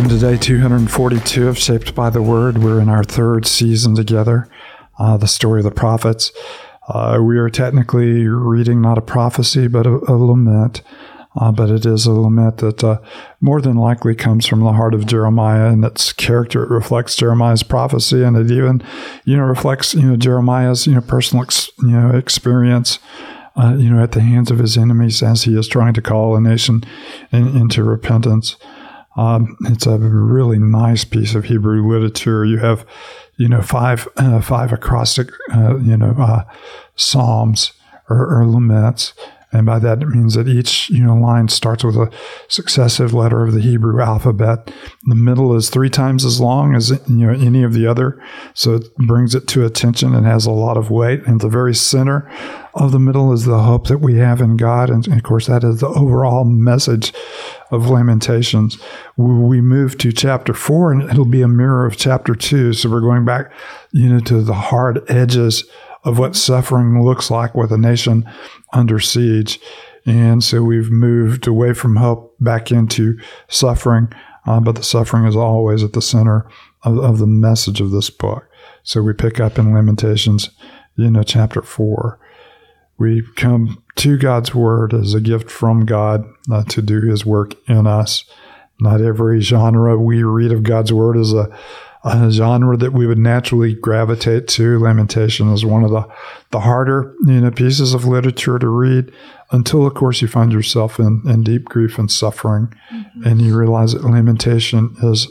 Welcome to day 242 of Shaped by the Word. We're in our third season together, uh, the story of the prophets. Uh, we are technically reading not a prophecy, but a, a lament. Uh, but it is a lament that uh, more than likely comes from the heart of Jeremiah and its character. It reflects Jeremiah's prophecy, and it even, you know, reflects you know Jeremiah's you know personal ex- you know experience. Uh, you know, at the hands of his enemies, as he is trying to call a nation in, into repentance. Um, it's a really nice piece of Hebrew literature. You have, you know, five uh, five acrostic, uh, you know, uh, psalms or, or, laments, and by that it means that each you know line starts with a successive letter of the Hebrew alphabet. The middle is three times as long as you know any of the other, so it brings it to attention and has a lot of weight. And the very center of the middle is the hope that we have in God, and, of course that is the overall message of Lamentations. We move to chapter four, and it'll be a mirror of chapter two. So we're going back, you know, to the hard edges of what suffering looks like with a nation under siege. And so we've moved away from hope back into suffering, uh, but the suffering is always at the center of, of the message of this book. So we pick up in Lamentations, you know, chapter four. We come to God's word as a gift from God uh, to do his work in us. Not every genre we read of God's word is a, a, genre that we would naturally gravitate to. Lamentation is one of the, the harder you know, pieces of literature to read until, of course, you find yourself in, in deep grief and suffering. Mm-hmm. And you realize that lamentation is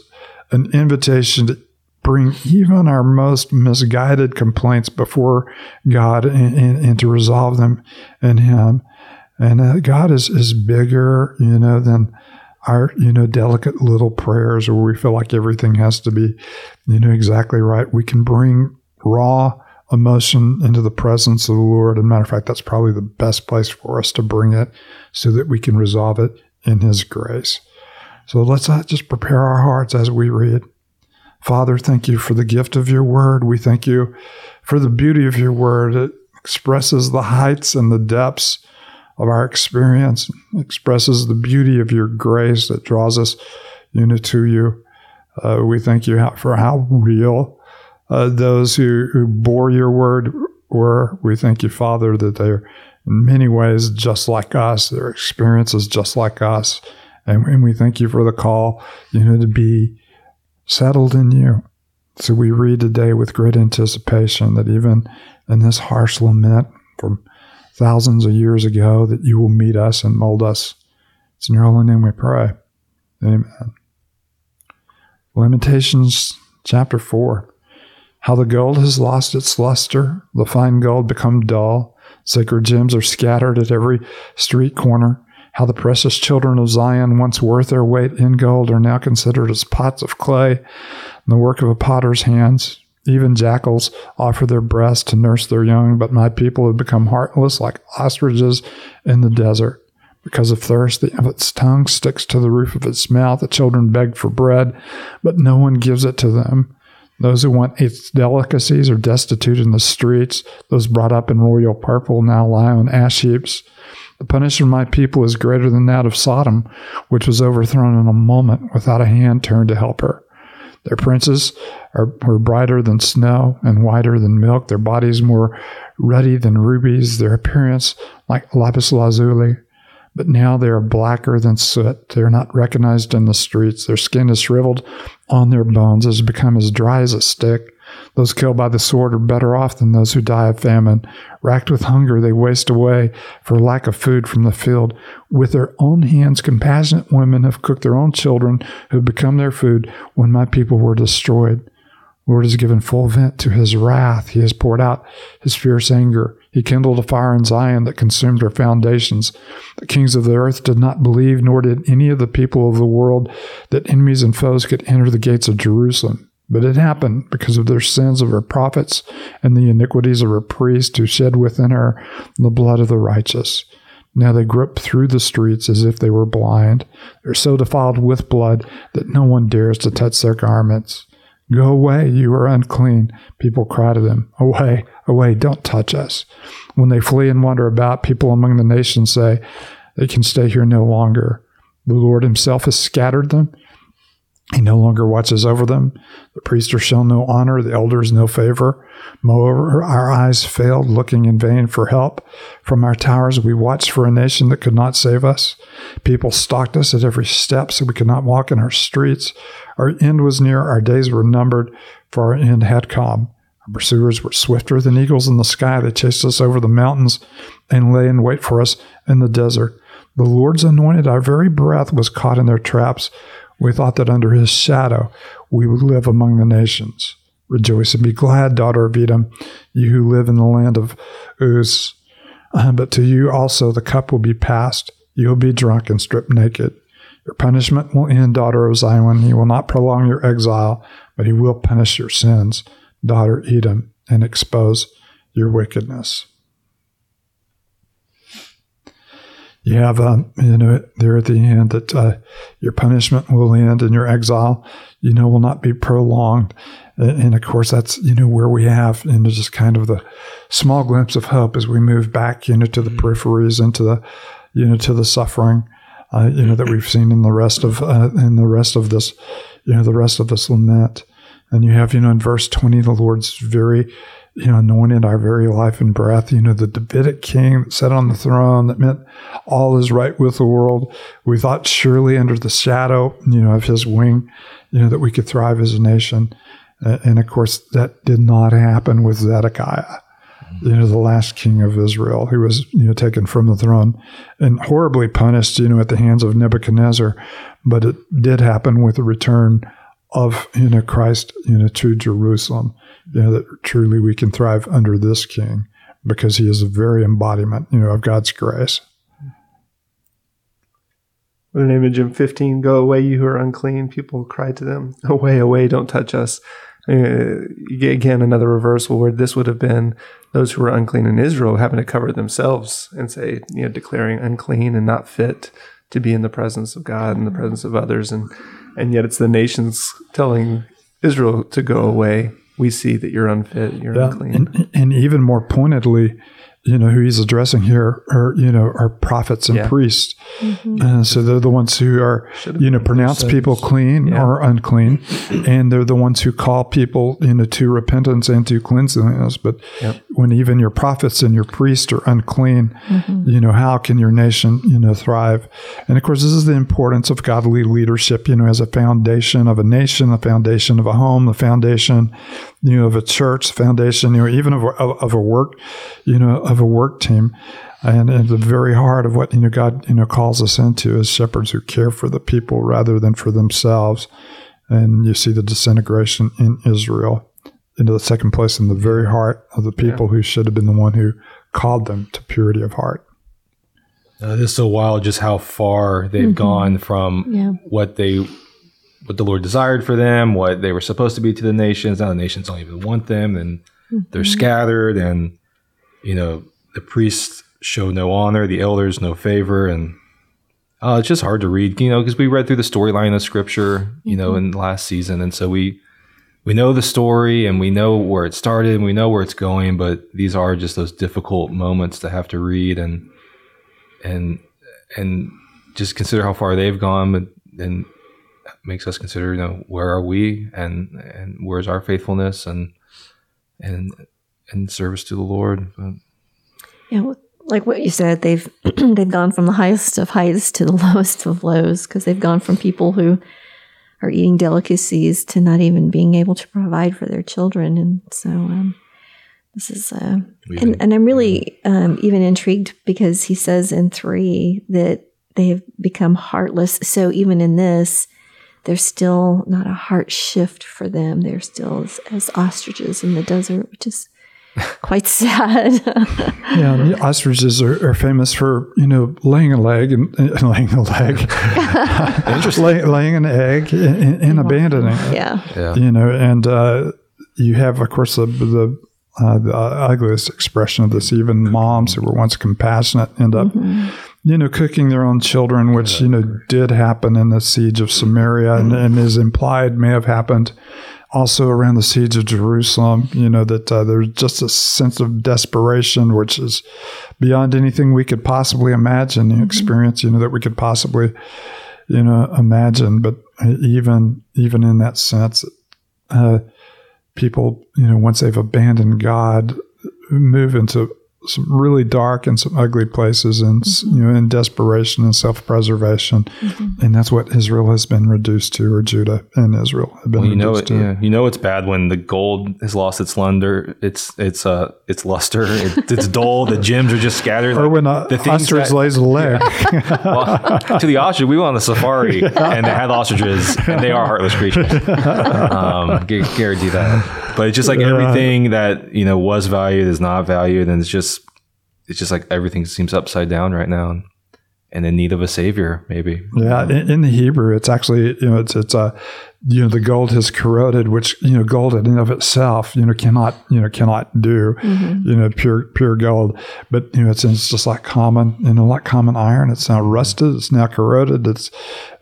an invitation to bring even our most misguided complaints before God and, and, and to resolve them in Him. And uh, God is, is bigger, you know, than our, you know, delicate little prayers where we feel like everything has to be, you know, exactly right. We can bring raw emotion into the presence of the Lord. And matter of fact, that's probably the best place for us to bring it so that we can resolve it in His grace. So let's uh, just prepare our hearts as we read. Father, thank you for the gift of your word. We thank you for the beauty of your word. It expresses the heights and the depths of our experience, expresses the beauty of your grace that draws us know, to you. Uh, we thank you for how real uh, those who, who bore your word were. We thank you, Father, that they're in many ways just like us. Their experiences just like us. And, and we thank you for the call, you know, to be settled in you. So we read today with great anticipation that even in this harsh lament from thousands of years ago, that you will meet us and mold us. It's in your holy name we pray. Amen. Lamentations chapter 4. How the gold has lost its luster, the fine gold become dull, sacred gems are scattered at every street corner how the precious children of Zion, once worth their weight in gold, are now considered as pots of clay, the work of a potter's hands. Even jackals offer their breasts to nurse their young, but my people have become heartless like ostriches in the desert. Because of thirst, the, its tongue sticks to the roof of its mouth. The children beg for bread, but no one gives it to them. Those who want its delicacies are destitute in the streets. Those brought up in royal purple now lie on ash heaps. The punishment of my people is greater than that of Sodom, which was overthrown in a moment without a hand turned to help her. Their princes are, were brighter than snow and whiter than milk, their bodies more ruddy than rubies, their appearance like lapis lazuli. But now they are blacker than soot. They are not recognized in the streets. Their skin is shriveled on their bones, has become as dry as a stick. Those killed by the sword are better off than those who die of famine. Racked with hunger, they waste away for lack of food from the field. With their own hands, compassionate women have cooked their own children who become their food when my people were destroyed. Lord has given full vent to his wrath. He has poured out his fierce anger. He kindled a fire in Zion that consumed her foundations. The kings of the earth did not believe, nor did any of the people of the world, that enemies and foes could enter the gates of Jerusalem. But it happened because of their sins of her prophets and the iniquities of her priests who shed within her the blood of the righteous. Now they grope through the streets as if they were blind. They're so defiled with blood that no one dares to touch their garments. Go away, you are unclean. People cry to them, Away, away, don't touch us. When they flee and wander about, people among the nations say, They can stay here no longer. The Lord Himself has scattered them He no longer watches over them. The priests are shown no honor, the elders no favor. Moreover, our eyes failed, looking in vain for help. From our towers, we watched for a nation that could not save us. People stalked us at every step, so we could not walk in our streets. Our end was near, our days were numbered, for our end had come. Our pursuers were swifter than eagles in the sky. They chased us over the mountains and lay in wait for us in the desert. The Lord's anointed, our very breath was caught in their traps. We thought that under his shadow we would live among the nations. Rejoice and be glad, daughter of Edom, you who live in the land of Uz. But to you also the cup will be passed. You will be drunk and stripped naked. Your punishment will end, daughter of Zion. He will not prolong your exile, but he will punish your sins, daughter Edom, and expose your wickedness. You have, um, you know, there at the end that uh, your punishment will end and your exile, you know, will not be prolonged. And of course, that's, you know, where we have, you know, just kind of the small glimpse of hope as we move back, you know, to the peripheries and to the, you know, to the suffering, uh, you know, that we've seen in the rest of, uh, in the rest of this, you know, the rest of this lament. And you have, you know, in verse 20, the Lord's very, you know, anointed our very life and breath. You know, the Davidic king that sat on the throne that meant all is right with the world. We thought surely under the shadow, you know, of his wing, you know, that we could thrive as a nation. And of course, that did not happen with Zedekiah, you know, the last king of Israel, who was, you know, taken from the throne and horribly punished, you know, at the hands of Nebuchadnezzar. But it did happen with the return of, you know, Christ, you know, to Jerusalem you know, that truly we can thrive under this King because he is a very embodiment, you know, of God's grace. What an image in 15 Go away, you who are unclean. People cry to them, Away, away, don't touch us. Uh, again, another reversal where this would have been those who were unclean in Israel having to cover themselves and say, you know, declaring unclean and not fit to be in the presence of God and the presence of others. And, and yet it's the nations telling Israel to go away we see that you're unfit, you're yeah. unclean. And, and, even more pointedly, you know, who he's addressing here are, you know, are prophets and yeah. priests. Mm-hmm. Uh, so they're the ones who are, you know, pronounce people clean yeah. or unclean. and they're the ones who call people, you know, to repentance and to cleanliness. But yep. When even your prophets and your priests are unclean, mm-hmm. you know, how can your nation, you know, thrive? And of course, this is the importance of godly leadership, you know, as a foundation of a nation, the foundation of a home, the foundation, you know, of a church, foundation, you know, even of a, of a work, you know, of a work team. And at the very heart of what, you know, God, you know, calls us into is shepherds who care for the people rather than for themselves. And you see the disintegration in Israel into the second place in the very heart of the people yeah. who should have been the one who called them to purity of heart. Uh, this is so wild just how far they've mm-hmm. gone from yeah. what they what the Lord desired for them, what they were supposed to be to the nations. Now the nations don't even want them, and mm-hmm. they're scattered, and you know the priests show no honor, the elders no favor, and uh, it's just hard to read, you know, because we read through the storyline of Scripture, you mm-hmm. know, in last season, and so we we know the story and we know where it started and we know where it's going, but these are just those difficult moments to have to read and and and just consider how far they've gone, and makes us consider, you know, where are we and and where's our faithfulness and and and service to the Lord. Yeah, like what you said, they've they've gone from the highest of heights to the lowest of lows because they've gone from people who are eating delicacies to not even being able to provide for their children, and so um, this is uh, and, and I'm really um, even intrigued because he says in three that they have become heartless. So even in this, there's still not a heart shift for them. They're still as, as ostriches in the desert, which is quite sad. yeah, ostriches are, are, famous for you know laying a leg and, and laying a leg, Lay, laying an egg and, and abandoning it. Yeah. yeah, you know, and uh, you have of course the the, uh, the ugliest expression of this. Even moms who were once compassionate end up. Mm-hmm you know, cooking their own children, which, you know, did happen in the siege of Samaria and, and is implied may have happened also around the siege of Jerusalem, you know, that uh, there's just a sense of desperation, which is beyond anything we could possibly imagine, the mm-hmm. experience, you know, that we could possibly, you know, imagine. But even even in that sense, uh, people, you know, once they've abandoned God, move into some really dark and some ugly places and mm-hmm. you know in desperation and self-preservation. Mm-hmm. and that's what Israel has been reduced to or Judah and Israel have been well, you know it, yeah. You know it's bad when the gold has lost its luster it's it's uh it's luster. It, it's dull. The gems are just scattered or when a, the ostrich that, lays a leg. Yeah. well, to the ostrich we went on the safari and they had ostriches and they are heartless creatures. Um guarantee that but it's just like everything that you know was valued is not valued and it's just it's just like everything seems upside down right now and in need of a savior maybe yeah in, in, the hebrew it's actually you know it's it's a you know the gold has corroded which you know gold in and of itself you know cannot you know cannot do mm-hmm. you know pure pure gold but you know it's, it's just like common you know like common iron it's now rusted it's now corroded it's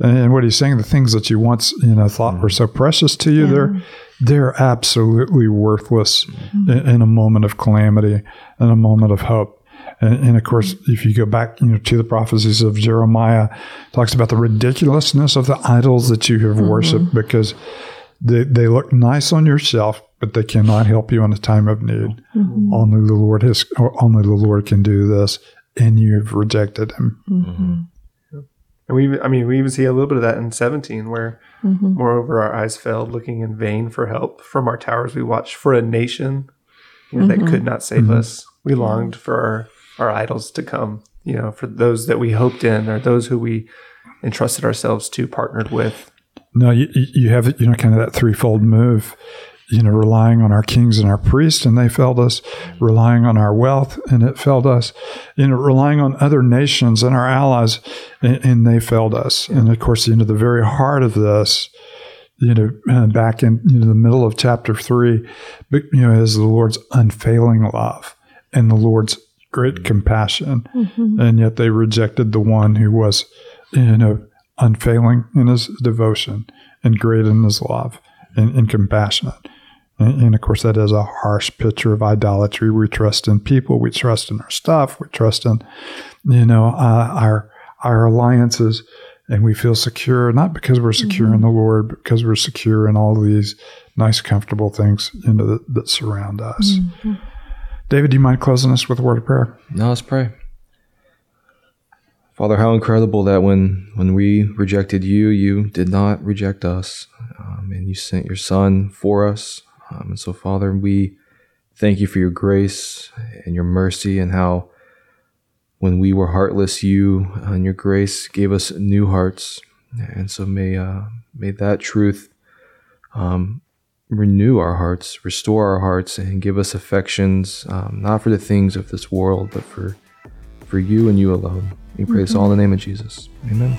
and what he's saying the things that you once you know thought mm-hmm. were so precious to you yeah. they're they're absolutely worthless mm-hmm. in, in a moment of calamity in a moment of hope and, and, of course, if you go back, you know, to the prophecies of Jeremiah, talks about the ridiculousness of the idols that you have mm-hmm. worshipped because they, they look nice on yourself but they cannot help you in a time of need. Mm-hmm. Only the Lord has, only the Lord can do this, and you have rejected Him. And we, I mean, we even see a little bit of that in 17, where mm-hmm. moreover our eyes failed, looking in vain for help from our towers we watched for a nation you know, that mm-hmm. could not save mm-hmm. us. We longed for our our idols to come, you know, for those that we hoped in or those who we entrusted ourselves to, partnered with. No, you, you have, you know, kind of that threefold move, you know, relying on our kings and our priests, and they failed us, relying on our wealth, and it failed us, you know, relying on other nations and our allies, and, and they failed us. And of course, you know, the very heart of this, you know, uh, back in you know, the middle of chapter three, but, you know, is the Lord's unfailing love and the Lord's great compassion, mm-hmm. and yet they rejected the one who was, you know, unfailing in his devotion and great in his love and, and compassionate. And, and, of course, that is a harsh picture of idolatry. We trust in people, we trust in our stuff, we trust in, you know, uh, our our alliances, and we feel secure not because we're secure mm-hmm. in the Lord, but because we're secure in all these nice, comfortable things you know, that, that surround us. Mm-hmm. David, do you mind closing us with a word of prayer? No, let's pray. Father, how incredible that when when we rejected you, you did not reject us, um, and you sent your Son for us. Um, and so, Father, we thank you for your grace and your mercy, and how when we were heartless, you and your grace gave us new hearts. And so, may uh, may that truth um, renew our hearts, restore our hearts, and give us affections, um, not for the things of this world, but for for you and you alone. We pray mm-hmm. this all in the name of Jesus. Amen.